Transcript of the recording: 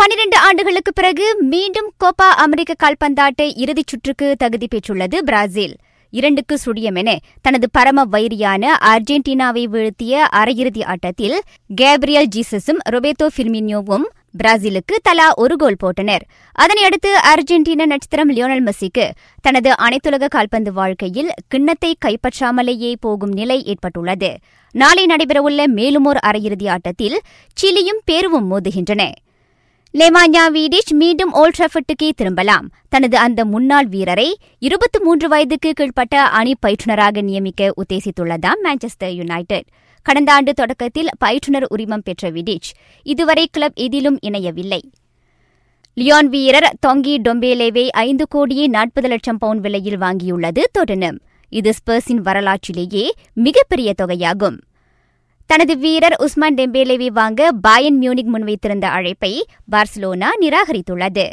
பனிரெண்டு ஆண்டுகளுக்கு பிறகு மீண்டும் கோப்பா அமெரிக்க கால்பந்தாட்ட இறுதிச் சுற்றுக்கு தகுதி பெற்றுள்ளது பிராசில். இரண்டுக்கு சுடியம் என தனது பரம வைரியான அர்ஜென்டினாவை வீழ்த்திய அரையிறுதி ஆட்டத்தில் கேப்ரியல் ஜீசஸும் ரொபேத்தோ ஃபிர்மினியோவும் பிராசிலுக்கு தலா ஒரு கோல் போட்டனர். அதனையடுத்து அர்ஜென்டினா நட்சத்திரம் லியோனல் மெஸ்ஸிக்கு தனது அனைத்துலக கால்பந்து வாழ்க்கையில் கிண்ணத்தை கைப்பற்றாமலேயே போகும் நிலை ஏற்பட்டுள்ளது. நாளை நடைபெறவுள்ள மேலுமோர் அரையிறுதி ஆட்டத்தில் சிலியும் பேருவும் மோதுகின்றன. லெமான்யா வீடிஷ் மீண்டும் ஓல்ட் திரும்பலாம். தனது அந்த முன்னாள் வீரரை இருபத்தி மூன்று வயதுக்கு கீழ்ப்பட்ட அணி பயிற்றுநராக நியமிக்க உத்தேசித்துள்ளதாம் மான்செஸ்டர் யுனைடெட் கடந்த ஆண்டு தொடக்கத்தில் பயிற்றுநர் உரிமம் பெற்ற விடிச் இதுவரை கிளப் எதிலும் இணையவில்லை. லியான் வீரர் தொங்கி டொம்பேலேவை ஐந்து கோடியே நாற்பது லட்சம் பவுண்ட் விலையில் வாங்கியுள்ளது தொடனும் இது ஸ்பர்ஸின் வரலாற்றிலேயே மிகப்பெரிய தொகையாகும். தனது வீரர் உஸ்மான் டெம்பேலேவை வாங்க பாயன் மியூனிக் முன்வைத்திருந்த அழைப்பை பார்சிலோனா நிராகரித்துள்ளது.